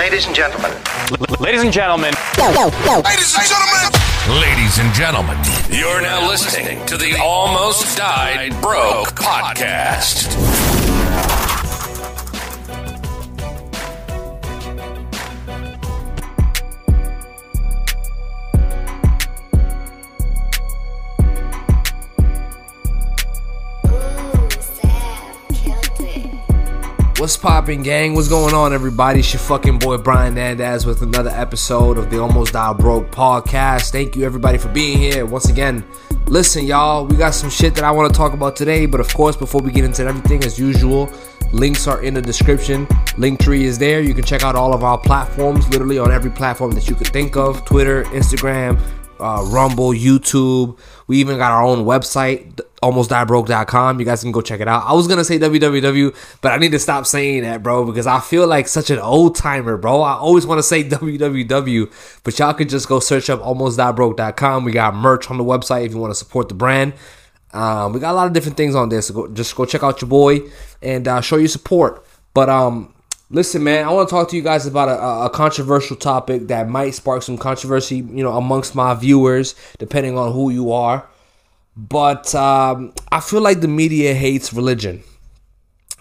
Ladies and gentlemen. Ladies and gentlemen. Ladies and gentlemen. Ladies and gentlemen, you're now listening to the Almost Died Broke podcast. What's poppin', gang? What's going on, everybody? It's your fucking boy Brian Nandaz with another episode of the Almost Died Broke podcast. Thank you, everybody, for being here. Once again, listen, y'all, we got some shit that I want to talk about today, but of course, before we get into everything, as usual, links are in the description. Linktree is there. You can check out all of our platforms, literally on every platform that you could think of Twitter, Instagram, uh, Rumble, YouTube. We even got our own website, almostdiedbroke.com. You guys can go check it out. I was gonna say www, but I need to stop saying that, bro, because I feel like such an old timer, bro. I always want to say www, but y'all can just go search up almostdiedbroke.com. We got merch on the website if you want to support the brand. Um, we got a lot of different things on there, so go, just go check out your boy and uh, show your support. But um, Listen, man, I want to talk to you guys about a, a, controversial topic that might spark some controversy, you know, amongst my viewers, depending on who you are. But um, I feel like the media hates religion.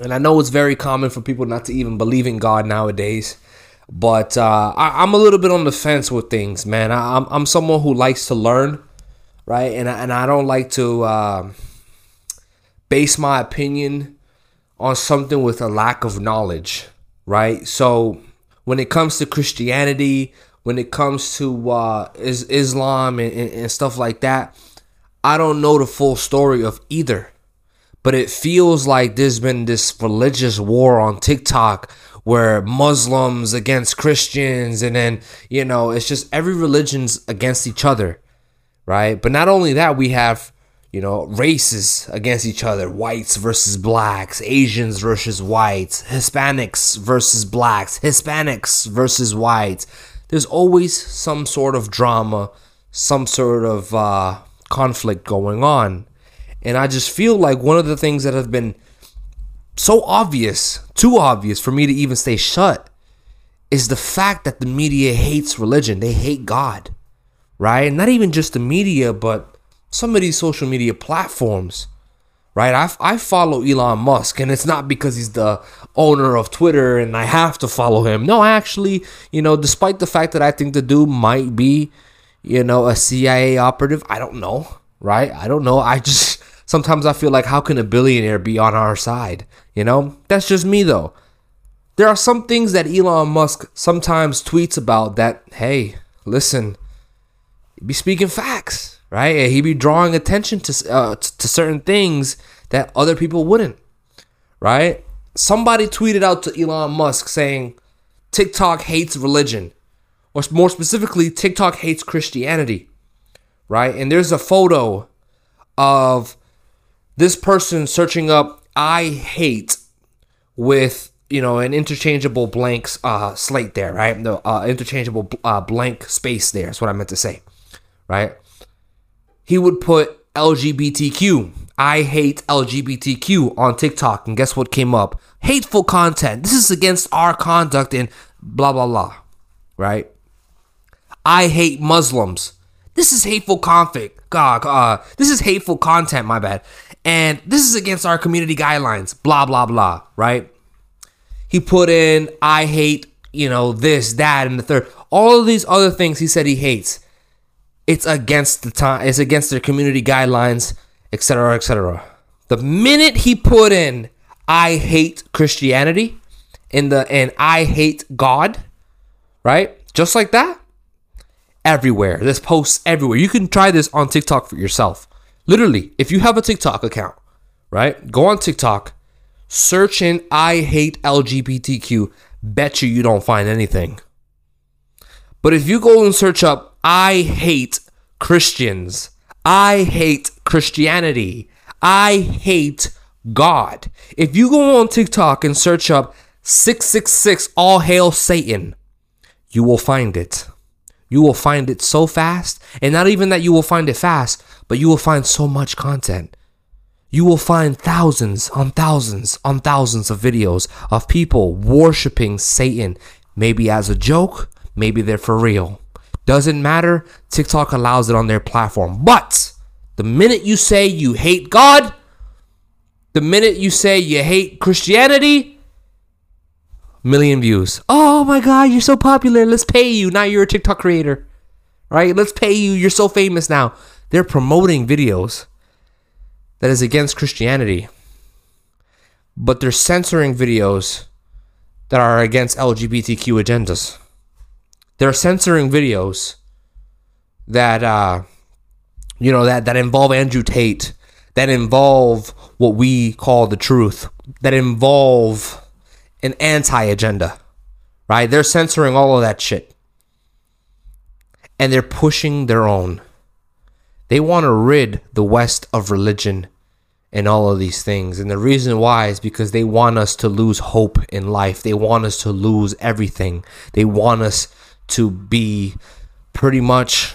And I know it's very common for people not to even believe in God nowadays. But uh, I, am a little bit on the fence with things, man. I, am I'm someone who likes to learn, right? And I, and I don't like to uh, base my opinion on something with a lack of knowledge right? So when it comes to Christianity, when it comes to uh, is Islam and, and, and stuff like that, I don't know the full story of either. But it feels like there's been this religious war on TikTok where Muslims against Christians, and then, you know, it's just every religion's against each other, right? But not only that, we have you know, races against each other whites versus blacks, Asians versus whites, Hispanics versus blacks, Hispanics versus whites. There's always some sort of drama, some sort of uh, conflict going on. And I just feel like one of the things that have been so obvious, too obvious for me to even stay shut, is the fact that the media hates religion. They hate God, right? Not even just the media, but some of these social media platforms, right? I, I follow Elon Musk, and it's not because he's the owner of Twitter and I have to follow him. No, actually, you know, despite the fact that I think the dude might be, you know, a CIA operative, I don't know, right? I don't know. I just sometimes I feel like how can a billionaire be on our side? You know, that's just me though. There are some things that Elon Musk sometimes tweets about that, hey, listen, be speaking facts right? He'd be drawing attention to uh, to certain things that other people wouldn't, right? Somebody tweeted out to Elon Musk saying TikTok hates religion, or more specifically, TikTok hates Christianity, right? And there's a photo of this person searching up "I hate" with you know an interchangeable blanks uh, slate there, right? No, uh, interchangeable uh, blank space there. That's what I meant to say, right? He would put LGBTQ. I hate LGBTQ on TikTok. And guess what came up? Hateful content. This is against our conduct and blah, blah, blah. Right? I hate Muslims. This is hateful conflict. God, uh, this is hateful content, my bad. And this is against our community guidelines. Blah, blah, blah. Right? He put in, I hate, you know, this, that, and the third. All of these other things he said he hates it's against the time it's against their community guidelines etc etc the minute he put in i hate christianity in the and i hate god right? Just like that? Everywhere. This posts everywhere. You can try this on tiktok for yourself. Literally if you have a tiktok account right? Go on tiktok search in i hate lgbtq bet you you don't find anything. But if you go and search up I hate Christians. I hate Christianity. I hate God. If you go on TikTok and search up 666 All Hail Satan, you will find it. You will find it so fast. And not even that you will find it fast, but you will find so much content. You will find thousands on thousands on thousands of videos of people worshiping Satan maybe as a joke, maybe they're for real. Doesn't matter. TikTok allows it on their platform. But the minute you say you hate God, the minute you say you hate Christianity, million views. Oh my God, you're so popular. Let's pay you. Now you're a TikTok creator, right? Let's pay you. You're so famous now. They're promoting videos that is against Christianity, but they're censoring videos that are against LGBTQ agendas. They're censoring videos that uh, you know that that involve Andrew Tate, that involve what we call the truth, that involve an anti-agenda. Right? They're censoring all of that shit. And they're pushing their own. They want to rid the West of religion and all of these things. And the reason why is because they want us to lose hope in life. They want us to lose everything. They want us to be pretty much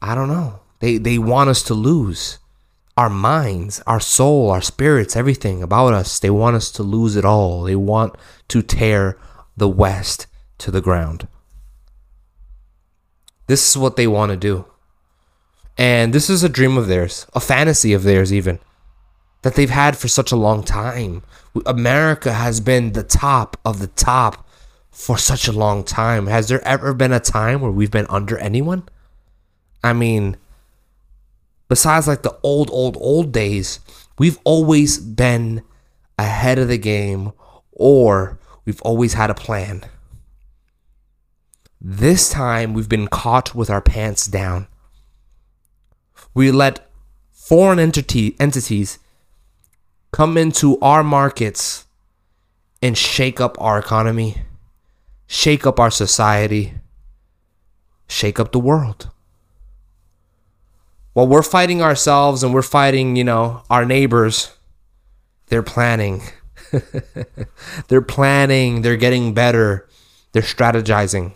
I don't know. They they want us to lose our minds, our soul, our spirits, everything about us. They want us to lose it all. They want to tear the West to the ground. This is what they want to do. And this is a dream of theirs, a fantasy of theirs, even that they've had for such a long time. America has been the top of the top for such a long time. Has there ever been a time where we've been under anyone? I mean, besides like the old, old, old days, we've always been ahead of the game or we've always had a plan. This time we've been caught with our pants down. We let foreign entity, entities come into our markets and shake up our economy, shake up our society, shake up the world while we're fighting ourselves and we're fighting, you know, our neighbors, they're planning. they're planning, they're getting better, they're strategizing.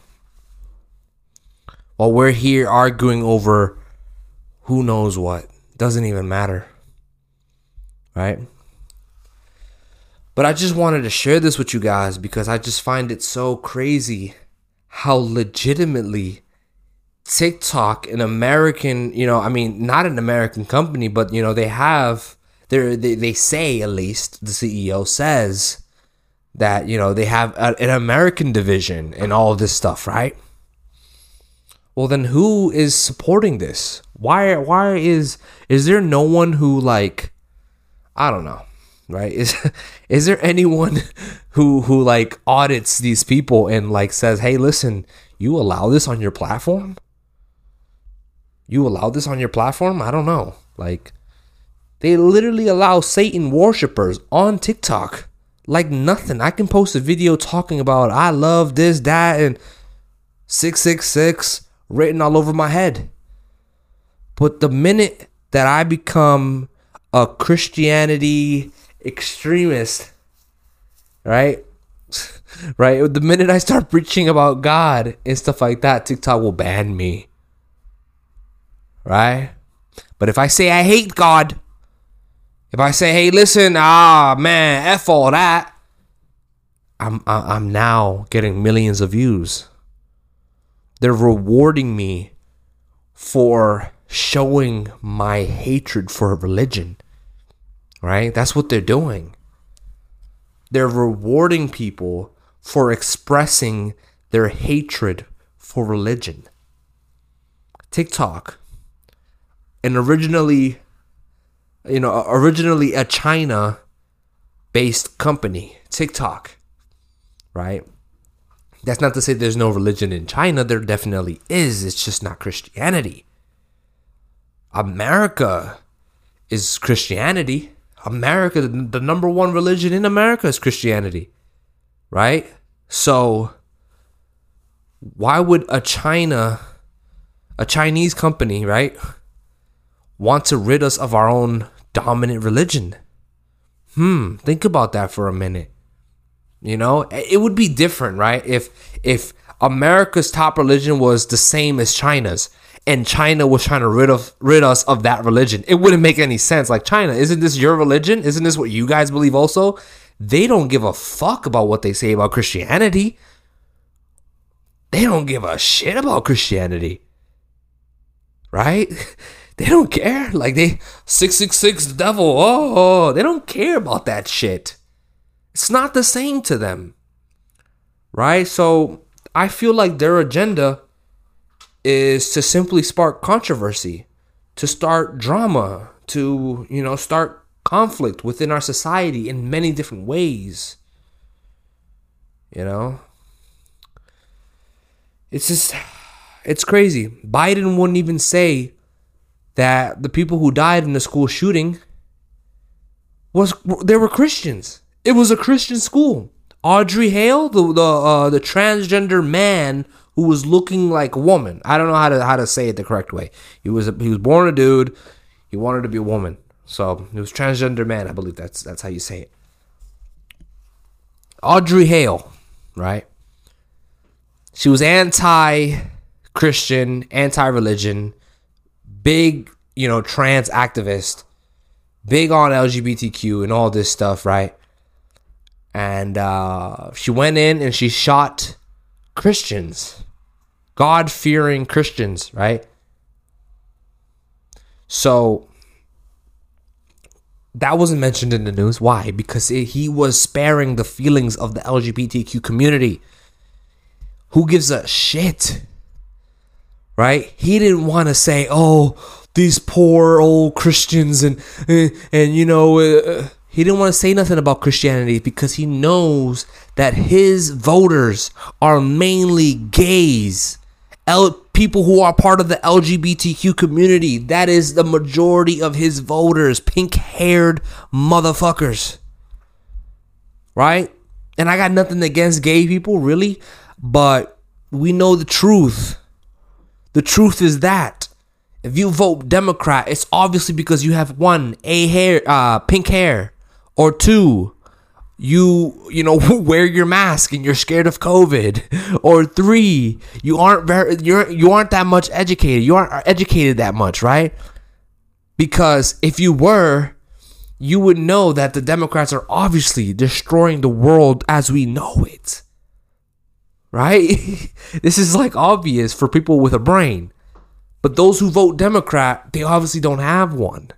While we're here arguing over who knows what, doesn't even matter. Right? But I just wanted to share this with you guys because I just find it so crazy how legitimately TikTok, an American, you know, I mean, not an American company, but you know, they have they they say at least the CEO says that you know they have a, an American division and all this stuff, right? Well, then who is supporting this? Why why is is there no one who like I don't know, right? Is is there anyone who who like audits these people and like says, "Hey, listen, you allow this on your platform?" you allow this on your platform? I don't know. Like, they literally allow Satan worshippers on TikTok like nothing. I can post a video talking about I love this, that, and 666 written all over my head. But the minute that I become a Christianity extremist, right? right? The minute I start preaching about God and stuff like that, TikTok will ban me right? But if I say I hate God, if I say, hey, listen, ah, man, F all that, I'm, I'm now getting millions of views. They're rewarding me for showing my hatred for religion, right? That's what they're doing. They're rewarding people for expressing their hatred for religion. TikTok and originally, you know, originally a China based company, TikTok, right? That's not to say there's no religion in China. There definitely is. It's just not Christianity. America is Christianity. America, the number one religion in America is Christianity, right? So, why would a China, a Chinese company, right? want to rid us of our own dominant religion. Hmm, think about that for a minute. You know, it would be different, right? If if America's top religion was the same as China's and China was trying to rid of rid us of that religion. It wouldn't make any sense. Like China, isn't this your religion? Isn't this what you guys believe also? they don't give a fuck about what they say about Christianity. They don't give a shit about Christianity. Right? They don't care. Like they 666 the devil. Oh, they don't care about that shit. It's not the same to them. Right? So I feel like their agenda is to simply spark controversy, to start drama, to, you know, start conflict within our society in many different ways. You know? It's just it's crazy. Biden wouldn't even say that the people who died in the school shooting was they were Christians. It was a Christian school. Audrey Hale, the the uh, the transgender man who was looking like a woman. I don't know how to how to say it the correct way. He was a, he was born a dude. He wanted to be a woman. So he was transgender man. I believe that's that's how you say it. Audrey Hale, right? She was anti-Christian, anti-religion, big, you know, trans activist, big on LGBTQ and all this stuff, right? And uh, she went in and she shot Christians, God fearing Christians, right? So that wasn't mentioned in the news. Why? Because it, he was sparing the feelings of the LGBTQ community. Who gives a shit? Right? He didn't want to say, "Oh, these poor old Christians," and and, and you know, uh, he didn't want to say nothing about Christianity because he knows that his voters are mainly gays, L- people who are part of the LGBTQ community. That is the majority of his voters, pink-haired motherfuckers. Right? And I got nothing against gay people, really, but we know the truth. The truth is that if you vote Democrat, it's obviously because you have one a hair, uh, pink hair, or two, you you know wear your mask and you're scared of COVID, or three, you aren't very you're you aren't that much educated. You aren't educated that much, right? Because if you were, you would know that the Democrats are obviously destroying the world as we know it right? this is like obvious for people with a brain. But those who vote Democrat, they obviously don't have one.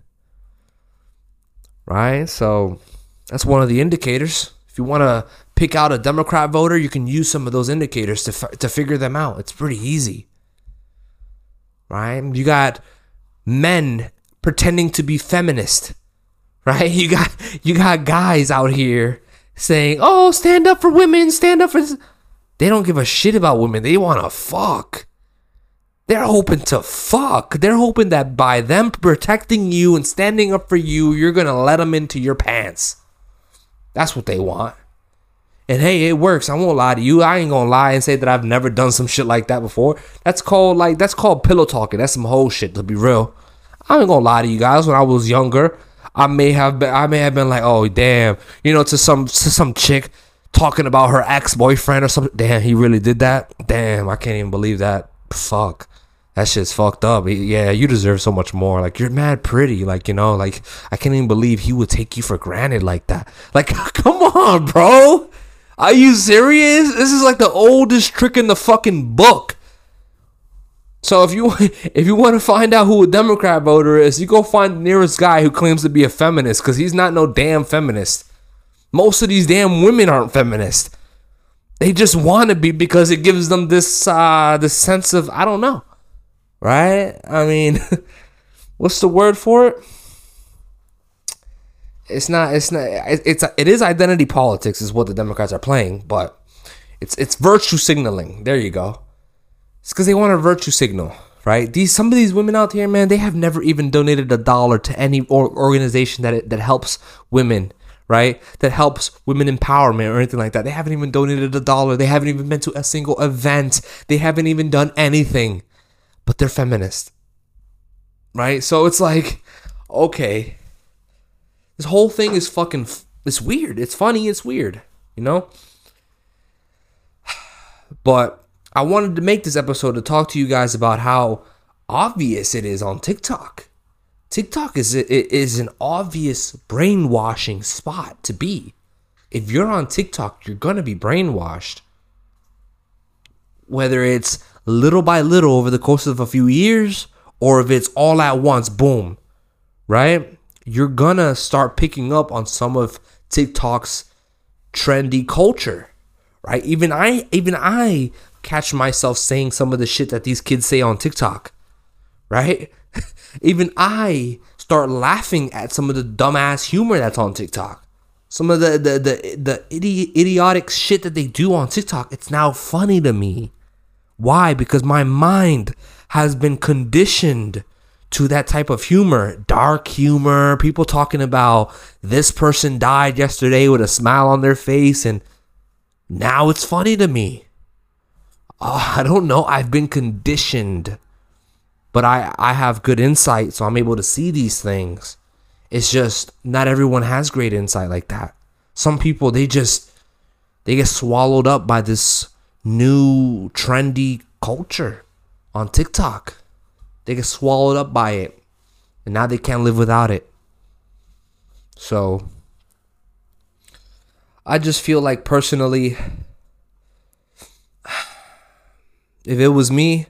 Right? So that's one of the indicators. If you want to pick out a Democrat voter, you can use some of those indicators to, to figure them out. It's pretty easy. Right? You got men pretending to be feminist. Right? You got you got guys out here saying, "Oh, stand up for women, stand up for this." They don't give a shit about women. They want to fuck. They're hoping to fuck. They're hoping that by them protecting you and standing up for you, you're going to let them into your pants. That's what they want. And hey, it works. I won't lie to you. I ain't to lie and say that I've never done some shit like that before. That's called like that's called pillow talking. That's some whole shit to be real. I ain't to lie to you guys when I was younger, I may have been I may have been like, "Oh, damn." You know, to some to some chick talking about her ex boyfriend or something. Damn, he really did that. Damn, I can't even believe that. Fuck. That shit's fucked up. Yeah, you deserve so much more. Like you're mad pretty. Like you know, like I can't even believe he would take you for granted like that. Like, come on, bro. Are you serious? This is like the oldest trick in the fucking book. So if you if you want to find out who a Democrat voter is, you go find the nearest guy who claims to be a feminist because he's not no damn feminist. Most of these damn women aren't feminist. They just want to be because it gives them this uh this sense of I don't know. Right? I mean, what's the word for it? It's not it's not it's it is identity politics is what the Democrats are playing, but it's it's virtue signaling. There you go. It's because they want a virtue signal, right? These some of these women out here, man, they have never even donated a dollar to any or organization that that helps women right? That helps women empowerment or anything like that. They haven't even donated a dollar. They haven't even been to a single event. They haven't even done anything. But they're feminist. Right? So it's like, okay. This whole thing is fucking it's weird. It's funny, it's weird, you know? But I wanted to make this episode to talk to you guys about how obvious it is on TikTok TikTok is is an obvious brainwashing spot to be. if you're on TikTok, you're gonna be brainwashed. Whether it's little by little over the course of a few years, or if it's all at once, boom, right? You're gonna start picking up on some of TikTok's trendy culture, right? Even I, even I catch myself saying some of the shit that these kids say on TikTok, right? even I start laughing at some of the dumbass humor that's on TikTok. Some of the the the, the idi- idiotic shit that they do on TikTok, it's now funny to me. Why? Because my mind has been conditioned to that type of humor, dark humor, people talking about this person died yesterday with a smile on their face and now it's funny to me. Oh, I don't know. I've been conditioned. But I I have good insight so I'm able to see these things. It's just not everyone has great insight like that. Some people they just they get swallowed up by this new trendy culture on TikTok. They get swallowed up by it. And now they can't live without it. So I just feel like personally if it was me,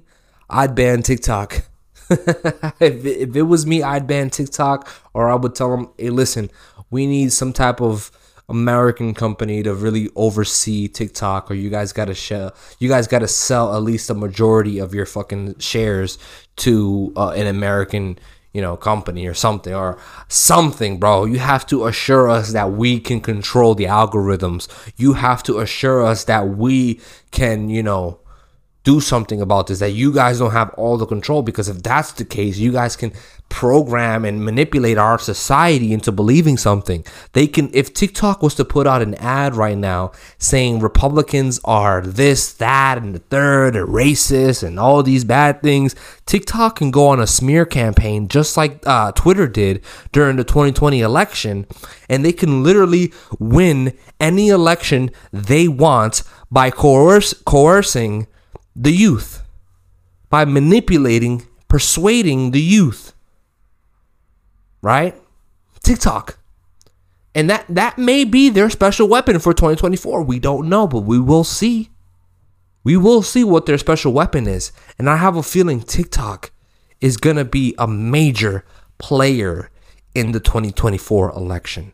I'd ban TikTok. if, it, if it was me, I'd ban TikTok or I would tell them, hey, listen, we need some type of American company to really oversee TikTok, or you guys gotta share, you guys gotta sell at least a majority of your fucking shares to uh, an American, you know, company or something, or something, bro. You have to assure us that we can control the algorithms. You have to assure us that we can, you know, do something about this that you guys don't have all the control because if that's the case you guys can program and manipulate our society into believing something. They can if TikTok was to put out an ad right now saying republicans are this that and the third and racist and all these bad things TikTok can go on a smear campaign just like uh, Twitter did during the 2020 election and they can literally win any election they want by coerce coercing the youth by manipulating, persuading the youth. Right? TikTok. And that that may be their special weapon for 2024. We don't know, but we will see. We will see what their special weapon is. And I have a feeling TikTok is going to be a major player in the 2024 election.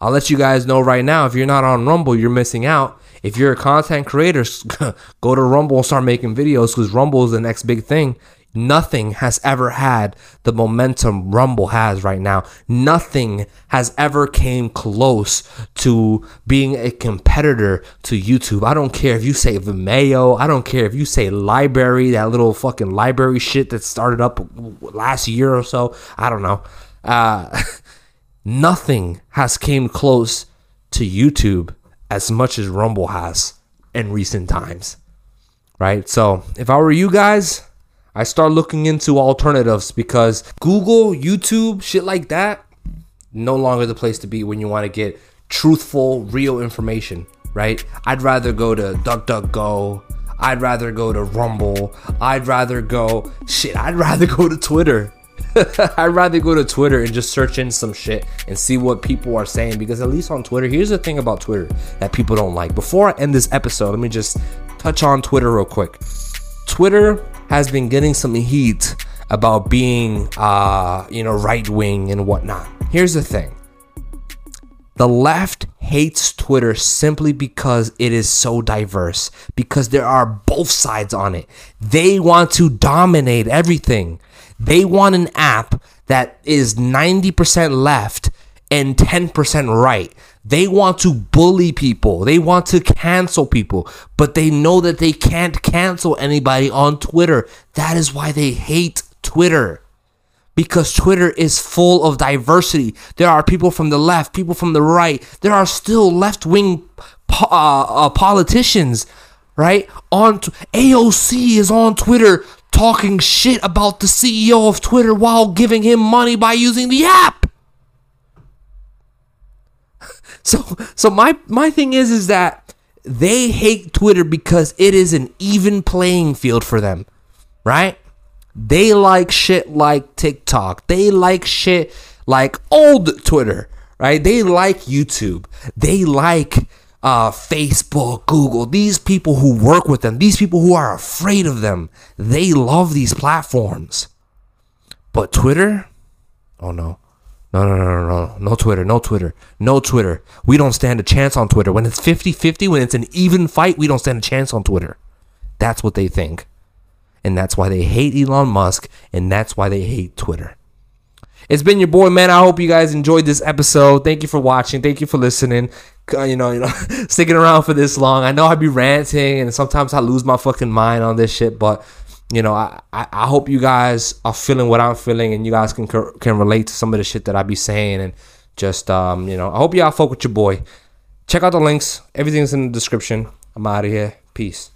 I'll let you guys know right now if you're not on Rumble, you're missing out. If you're a content creator, go to Rumble and start making videos because Rumble is the next big thing. Nothing has ever had the momentum Rumble has right now. Nothing has ever came close to being a competitor to YouTube. I don't care if you say Vimeo. I don't care if you say LBRY, that little fucking LBRY shit that started up last year or so. I don't know. Uh, nothing has came close to YouTube as much as Rumble has in recent times. Right? So, if I were you guys, I start looking into alternatives because Google, YouTube, shit like that, no longer the place to be when you want to get truthful, real information, right? I'd rather go to DuckDuckGo. I'd rather go to Rumble. I'd rather go shit. I'd rather go to Twitter I'd rather go to Twitter and just search in some shit and see what people are saying because at least on Twitter, here's the thing about Twitter that people don't like. Before I end this episode, let me just touch on Twitter real quick. Twitter has been getting some heat about being, uh, you know, right wing and whatnot. Here's the thing the left hates Twitter simply because it is so diverse, because there are both sides on it. They want to dominate everything. They want an app that is 90% left and 10% right. They want to bully people. They want to cancel people, but they know that they can't cancel anybody on Twitter. That is why they hate Twitter. Because Twitter is full of diversity. There are people from the left, people from the right. There are still left wing uh, uh, politicians, right? On t- AOC is on Twitter talking shit about the CEO of Twitter while giving him money by using the app. So so my my thing is is that they hate Twitter because it is an even playing field for them, right? They like shit like TikTok. They like shit like old Twitter, right? They like YouTube. They like uh, Facebook, Google. These people who work with them, these people who are afraid of them, they love these platforms. But Twitter, oh no. No, no, no, no, no, no Twitter, no Twitter, no Twitter. We don't stand a chance on Twitter. When it's 50 50, when it's an even fight, we don't stand a chance on Twitter. That's what they think. And that's why they hate Elon Musk, and that's why they hate Twitter. It's been your boy, man. I hope you guys enjoyed this episode. Thank you for watching. Thank you for listening. You know, you know, sticking around for this long. I know I'd be ranting, and sometimes I lose my fucking mind on this shit, but you know, I, I, I hope you guys are feeling what I'm feeling and you guys can can relate to some of the shit that I be saying and just um, you know, I hope y'all fuck with your boy. Check out the links. Everything's in the description. I'm out of here. Peace.